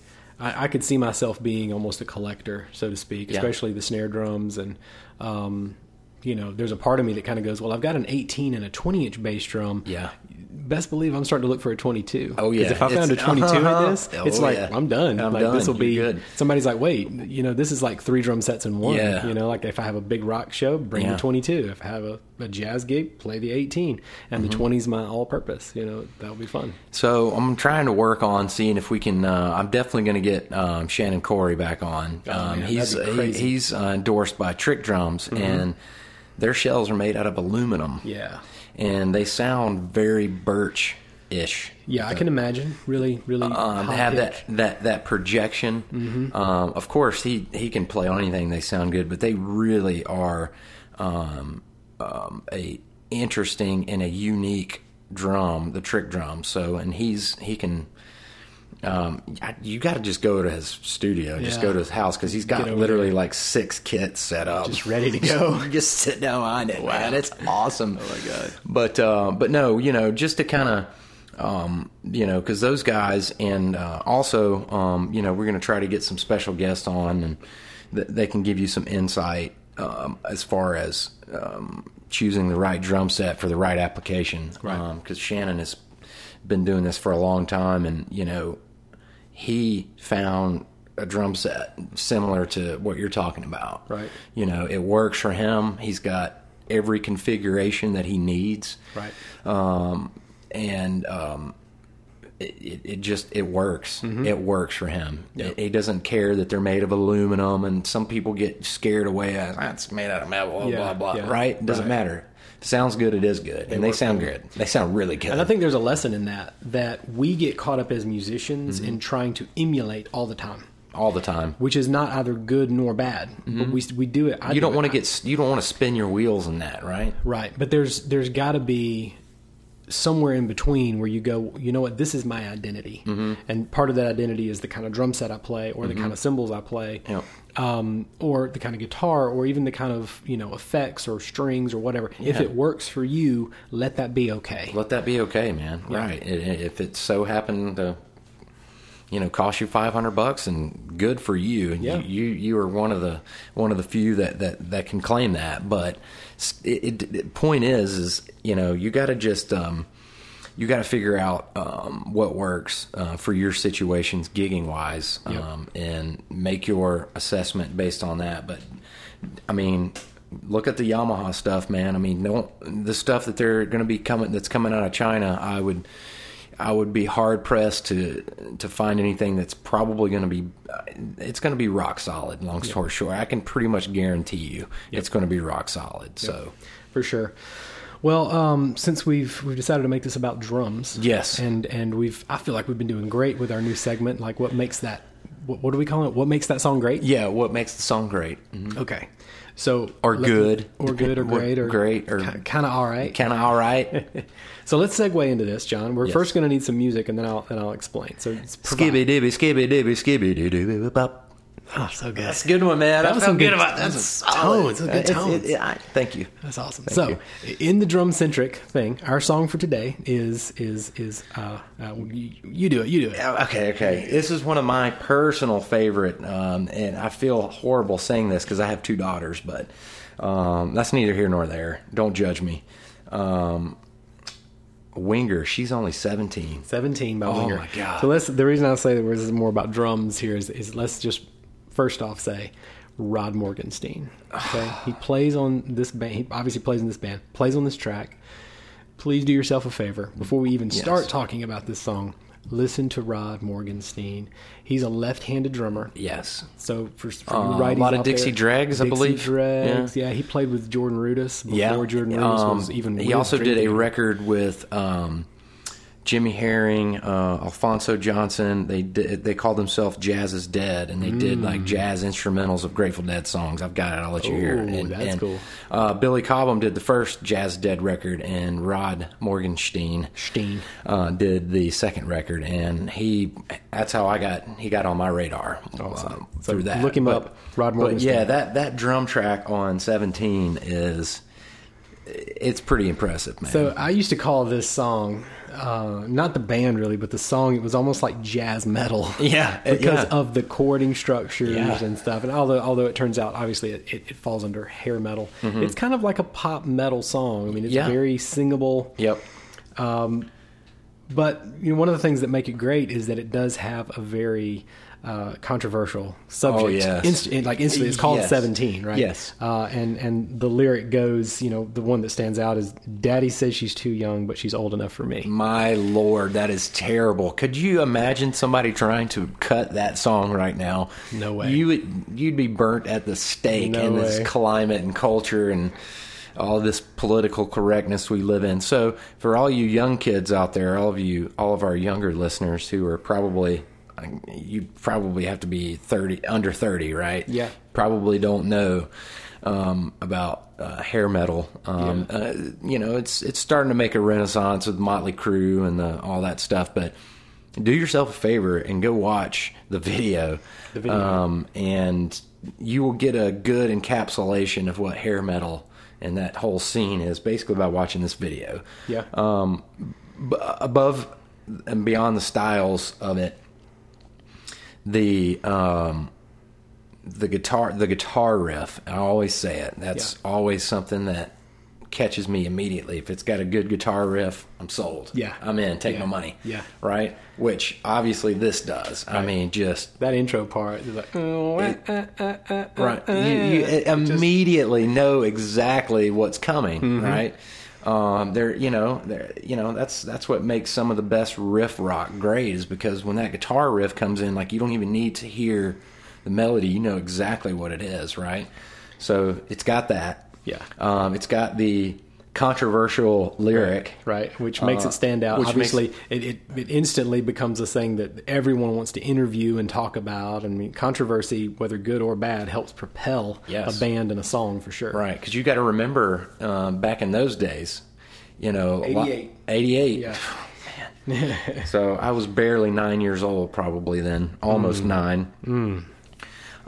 I, I could see myself being almost a collector, so to speak, Yeah. especially the snare drums and. Um, you know, there's a part of me that kind of goes, well, I've got an 18 and a 20 inch bass drum. Yeah. Best believe I'm starting to look for a 22. Oh, yeah. if I found It's- a 22 uh-huh. in this, it's Oh, like yeah. I'm done. I'm like done. this will be good. Somebody's like, wait, you know, this is like three drum sets in one. Yeah. You know, like if I have a big rock show, bring Yeah. the 22. If I have a, a jazz gig, play the 18, and Mm-hmm. the 20 is my all-purpose. You know, that'll be fun. So I'm trying to work on seeing if we can. Uh, I'm definitely going to get um, Shannon Corey back on. Oh, um, man, he's crazy. he- he's uh, endorsed by Trick Drums, and their shells are made out of aluminum. Yeah. And they sound very birch ish. Yeah, I can imagine. Really, really Um, that that that projection. Mm-hmm. Um, of course, he he can play on anything. They sound good, but they really are um, um, a interesting and a unique drum, the trick drum. So, and he's he can. Um, you got to just go to his studio, just Yeah. go to his house because he's got literally there. like six kits set up, Just ready to go. just sit down on it, man. It's awesome. Oh my God. But uh, but no, you know, just to kind of. Um, you know, because those guys, and uh, also, um, you know, we're going to try to get some special guests on, and th- they can give you some insight um, as far as um, choosing the right drum set for the right application. Right. Because Shannon has been doing this for a long time, and you know, he found a drum set similar to what you're talking about. Right. You know, it works for him. He's got every configuration that he needs. Right. Um, and um, it, it, it just it works. Mm-hmm. It works for him. It- he doesn't care that they're made of aluminum, and some people get scared away as that's made out of metal. Blah Yeah, blah blah. yeah, right? It doesn't right. matter. If it sounds good. It is good, and they sound good. They sound really good. And I think there's a lesson in that that we get caught up as musicians Mm-hmm. in trying to emulate all the time, all the time. which is not either good nor bad. But we we do it. I Mm-hmm. You do don't want to get. You don't want to spin your wheels in that, right? right, but there's there's got to be somewhere in between where you go. You know what? This is my identity, Mm-hmm. and part of that identity is the kind of drum set I play, or the kind of cymbals I play. Yep. um, or the kind of guitar, or even the kind of you know effects or strings or whatever. If it works for you, let that be okay. Let that be okay, man. Right. I- I- If it so happened to, you know, cost you five hundred bucks, and good for you. And Yeah. you, you you are one of the one of the few that that that can claim that. But it, it, it- point is, is you know, you got to just. Um, you got to figure out um, what works uh, for your situations, gigging wise, Yep. um, and make your assessment based on that. But I mean, look at the Yamaha stuff, man. I mean, don't the stuff that they're going to be coming that's coming out of China. I would, I would be hard pressed to to find anything that's probably going to be. It's going to be rock solid. Long story short, I can pretty much guarantee you it's going to be rock solid. So. for sure. Well, um, since we've we've decided to make this about drums, Yes. and and we've I feel like we've been doing great with our new segment. Like, what makes that? What, what do we call it? What makes that song great? Yeah, what makes the song great? Okay, so Or good. or good, or great, or great, or- kind of all right. Kind of all right. So let's segue into this, John. We're Yes. first going to need some music, and then I'll and I'll explain. So skibby dibby, skibby dibby, skibby dibby bop. Oh, so good. That's a good one, man. That I was felt good good- about that that. was Solid. tones, good tone. it- thank you. That's awesome. Thank so, you. in the drum centric thing, our song for today is is is uh, uh you, you do it. You do it. Okay, okay. This is one of my personal favorite, um, and I feel horrible saying this because I have two daughters, but um, that's neither here nor there. Don't judge me. Um, Winger, she's only seventeen. Seventeen by Oh Winger. my God. So let's. The reason I say that this is more about drums here is, is let's just first off say Rod Morgenstein. Okay, he plays on this band. He obviously plays in this band. Plays on this track. Please do yourself a favor before we even start Yes. talking about this song. Listen to Rod Morgenstein. He's a left-handed drummer. Yes. So for, for Uh, a lot of Dixie there, Dregs, I Dixie believe. Dregs, yeah. He played with Jordan Rudess before Yeah. Jordan Rudess Um, was even. He also did a record with um, Jimmy Herring, uh, Alphonso Johnson. They did, they called themselves Jazz is Dead, and they did like jazz instrumentals of Grateful Dead songs. I've got it. I'll let you hear it. And, that's and, cool. Uh, Billy Cobham did the first Jazz Dead record, and Rod Morgenstein Steen. uh, did the second record, and he that's how I got he got on my radar Awesome. uh, So through that. look him up, Rod but yeah, that that drum track on Seventeen is it's pretty impressive, man. So I used to call this song, uh, not the band really, but the song. It was almost like jazz metal. Yeah, because yeah. of the chording structures Yeah. and stuff. And although although it turns out obviously it, it, it falls under hair metal, it's kind of like a pop metal song. I mean, it's Mm-hmm. Yeah. very singable. yep. But you know, one of the things that make it great is that it does have a very uh, controversial subject. Oh, yes. Inst- like instantly, it's called Yes. Seventeen, right? Yes. Uh, and and the lyric goes, you know, the one that stands out is, "Daddy says she's too young, but she's old enough for me." My lord, that is terrible. Could you imagine somebody trying to cut that song right now? No way. You would you'd be burnt at the stake No in this climate and culture and all this political correctness we live in. So for all you young kids out there, all of you all of our younger listeners who are probably you probably have to be 30 under 30, right? Yeah. Probably don't know um, about uh, hair metal. Um, uh, you know, it's it's starting to make a renaissance with Motley Crue and the, all that stuff. But do yourself a favor and go watch the video. The video. Um, and you will get a good encapsulation of what hair metal and that whole scene is basically by watching this video. Yeah. Um, b- above and beyond the styles of it, the um, the guitar the guitar riff. I always say it. That's Yeah. always something that catches me immediately. If it's got a good guitar riff, I'm sold. Yeah. I'm in. Take Yeah. my money. Yeah. Right. Which obviously this does. I mean, just that intro part is like, oh, uh, uh, uh, uh, right. You, you it just- immediately know exactly what's coming. Mm-hmm. Right. Um, there, you know, there, you know, that's that's what makes some of the best riff rock great is because when that guitar riff comes in, like you don't even need to hear the melody, you know exactly what it is, right? So it's got that. Yeah. Um, it's got the controversial lyric. right, which makes Uh, it stand out. which makes- Obviously, it, it, it instantly becomes a thing that everyone wants to interview and talk about. I mean, controversy, whether good or bad, helps propel Yes. a band and a song for sure. Right, because you got to remember um, back in those days, you know, a lot- 88. 88. Yeah. So I was barely nine years old, probably then, almost nine.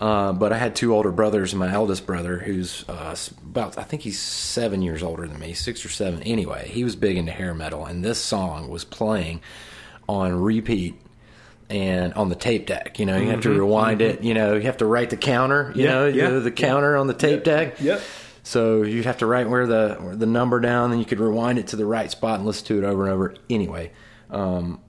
Uh, but I had two older brothers, and my eldest brother, who's uh, about, I think he's seven years older than me, six or seven. Anyway, he was big into hair metal, and this song was playing on repeat and on the tape deck. You know, you have to rewind it. You know, you have to write the counter. You Yeah, know, yeah, the, the counter on the tape deck. Yep. So you'd have to write where the where the number down, then you could rewind it to the right spot and listen to it over and over. Anyway, um,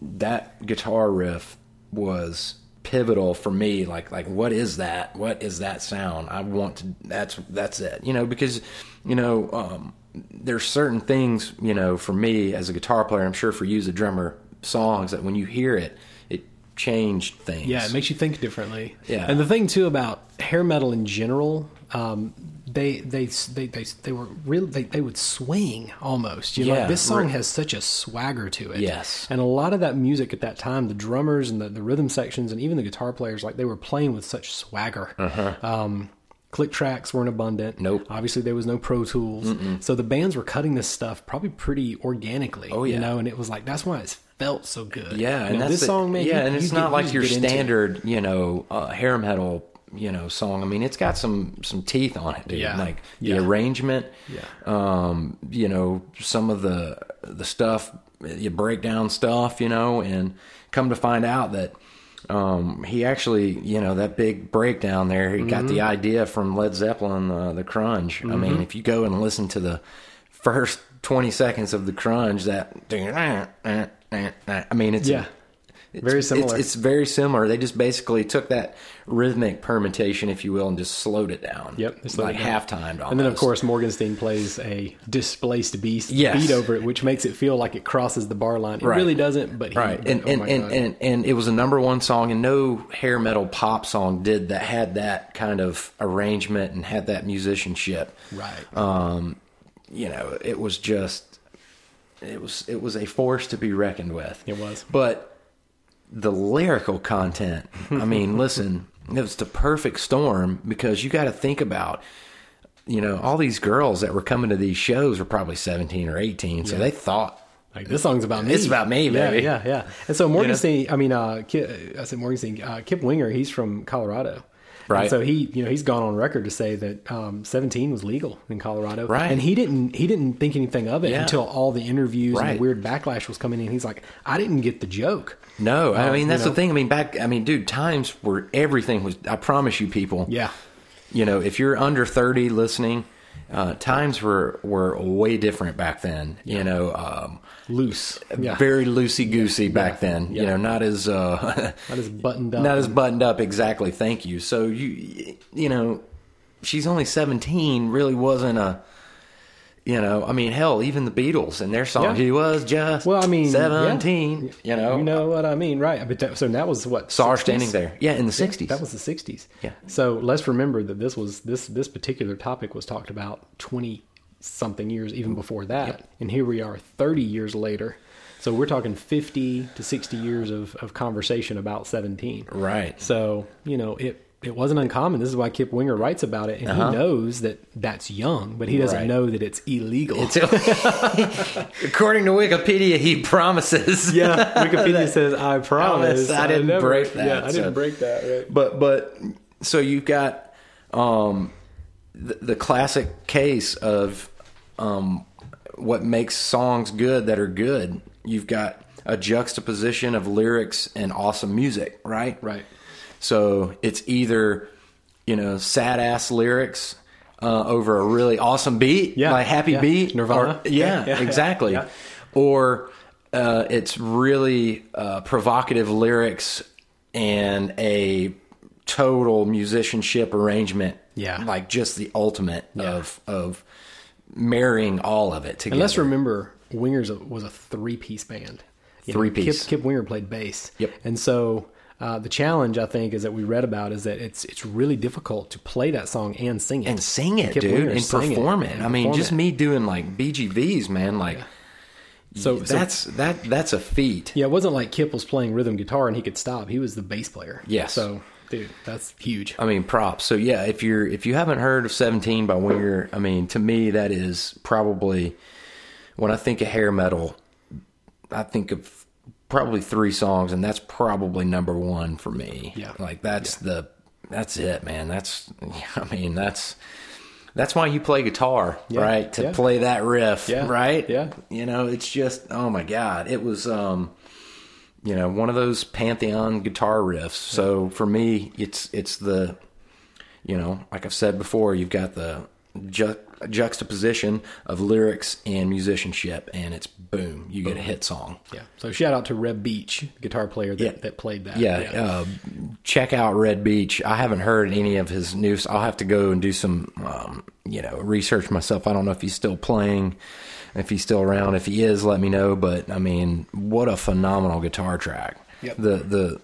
that guitar riff was pivotal for me. Like like what is that? What is that sound? I want to. That's that's it. You know because you know um, there's certain things you know for me as a guitar player. I'm sure for you as a drummer, songs that when you hear it, it changed things. Yeah, it makes you think differently. Yeah. and the thing too about hair metal in general, um, they, they they they they were really they, they would swing almost. You know, Yeah, like, this song right. has such a swagger to it. Yes. and a lot of that music at that time, the drummers and the, the rhythm sections and even the guitar players, like they were playing with such swagger. Um, click tracks weren't abundant. Uh-huh. Nope. Obviously, there was no Pro Tools, so the bands were cutting this stuff probably pretty organically. Oh, yeah, you know, and it was like that's why it felt so good. Yeah, You and know, that's this the- song, man. Yeah, you- and it's not like you your get into it. standard, you know, uh, hair metal, you know, song. I mean, it's got some some teeth on it, dude. Yeah. Like the Yeah. arrangement, Yeah. um, you know, some of the the stuff, you break down stuff, you know, and come to find out that. Um, he actually, you know, that big breakdown there, he got Mm-hmm. the idea from Led Zeppelin, uh, the crunge. I mean, if you go and listen to the first 20 seconds of the crunge, that, I mean, it's, Yeah. Very it's- similar. It's, it's very similar. They just basically took that rhythmic permutation, if you will, and just slowed it down. Yep, slowed like it down. halftime. And then, of course, Morgenstein plays a displaced beast Yes. beat over it, which makes it feel like it crosses the bar line. It Right. really doesn't, but he, right, and oh and, and, and and it was a number one song, and no hair metal pop song did that had that kind of arrangement and had that musicianship. right, Um, you know, it was just it was it was a force to be reckoned with. It was. but the lyrical content. I mean, listen, it was the perfect storm because you got to think about. You know, all these girls that were coming to these shows were probably 17 or 18, so they thought like this song's about me. It's about me, yeah, baby. Yeah, yeah. And so morgan Morgenstein, I mean, uh, Kip, I said Morgenstein, uh, Kip Winger, he's from Colorado. Right. And so he, you know, he's gone on record to say that um, 17 was legal in Colorado. Right. And he didn't he didn't think anything of it Yeah. until all the interviews and the weird backlash was coming in. He's like, I didn't get the joke. No, I Um, mean that's you know? the thing. I mean back. I mean, dude, times where everything was. I promise you, people. Yeah. You know, if you're under thirty listening, uh, times were were way different back then. You know, um, Loose. Yeah. very loosey goosey back then. You know, not as uh, Not as buttoned up. not as buttoned up. Exactly. Thank you. So you you know, she's only seventeen. Really wasn't a. You know, I mean, hell, even the Beatles and their song, Yeah. "He was just well, I mean, yeah. seventeen. You know, You know what I mean, right? But that, so that was what saw 60s? standing there. Yeah, in the sixties. That was the '60s. Yeah. So let's remember that this was this this particular topic was talked about 20 something years even before that, and here we are 30 years later. So we're talking 50 to 60 years of, of conversation about 17. right. So you know it. It wasn't uncommon. This is why Kip Winger writes about it, and Uh-huh. he knows that that's young, but he doesn't Right. know that it's illegal. According to Wikipedia, he promises. yeah, Wikipedia says, "I promise." I didn't never- break that, Yeah, I didn't break that. Right? But but so you've got um, the, the classic case of um, what makes songs good that are good. You've got a juxtaposition of lyrics and awesome music, right? Right. So it's either you know sad ass lyrics uh, over a really awesome beat, Yeah, like happy yeah. beat, Nirvana. or- yeah, Yeah, exactly. Or uh, it's really uh, provocative lyrics and a total musicianship arrangement. Yeah. like just the ultimate of of marrying all of it together. And let's remember, Wingers was a three-piece band. You know, Three-piece. Kip, Kip Winger played bass. Yep. And so uh, the challenge, I think, is that we read about is that it's it's really difficult to play that song and sing it and sing it, dude, and perform it. and I mean, perform just it. me doing like BGVs, man. Like, So- so- that's that that's a feat. Yeah, it wasn't like Kip was playing rhythm guitar and he could stop. He was the bass player. Yes. So, dude, that's huge. I mean, props. So yeah, if you're if you haven't heard of Seventeen by Winger, I mean, to me that is probably when I think of hair metal, I think of probably three songs, and that's probably number one for me. Yeah. like that's the that's it, man. That's I mean that's that's why you play guitar, Yeah, right? To yeah. play that riff, Yeah, right? yeah. You know, it's just oh my god, it was um you know one of those pantheon guitar riffs. So for me, it's it's the you know like I've said before, you've got the ju- juxtaposition of lyrics and musicianship, and it's boom, you get a hit song. Yeah. So shout out to Reb Beach, the guitar player that, Yeah. that played that. Yeah, Uh, check out Reb Beach. I haven't heard any of his news. I'll have to go and do some, um, you know, research myself. I don't know if he's still playing, if he's still around. If he is, let me know. But I mean, what a phenomenal guitar track. Yep. The the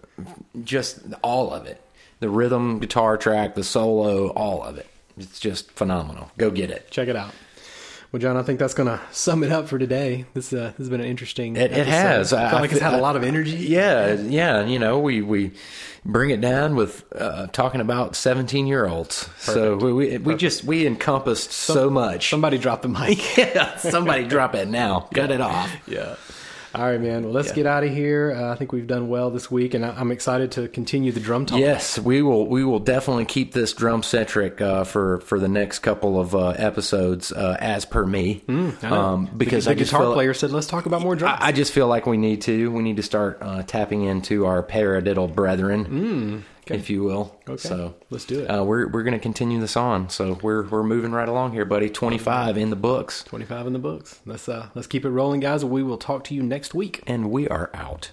just all of it, the rhythm guitar track, the solo, all of it. It's just phenomenal. Go get it. Check it out. Well, John, I think that's going to sum it up for today. This, uh, this has been an interesting. It, it has. I felt like it's feel- had a lot of energy. Yeah, yeah. You know, we we bring it down with uh, talking about seventeen year olds. So we we, we just we encompassed so much. Somebody drop the mic. yeah, somebody drop it now. Cut it off. yeah. All right, man. Well, let's Yeah. get out of here. Uh, I think we've done well this week, and I, I'm excited to continue the drum talk. Yes, we will. We will definitely keep this drum centric uh, for for the next couple of uh, episodes, uh, as per me. Mm. Um, because the, the guitar feel- player said, "Let's talk about more drums." I, I just feel like we need to. We need to start uh, tapping into our paradiddle brethren, if you will. Okay. So Let's do it. Uh, we're we're going to continue this on. So we're we're moving right along here, buddy. Twenty five in the books, 25 in the books. Let's uh, let's keep it rolling, guys. We will talk to you next week. and we are out.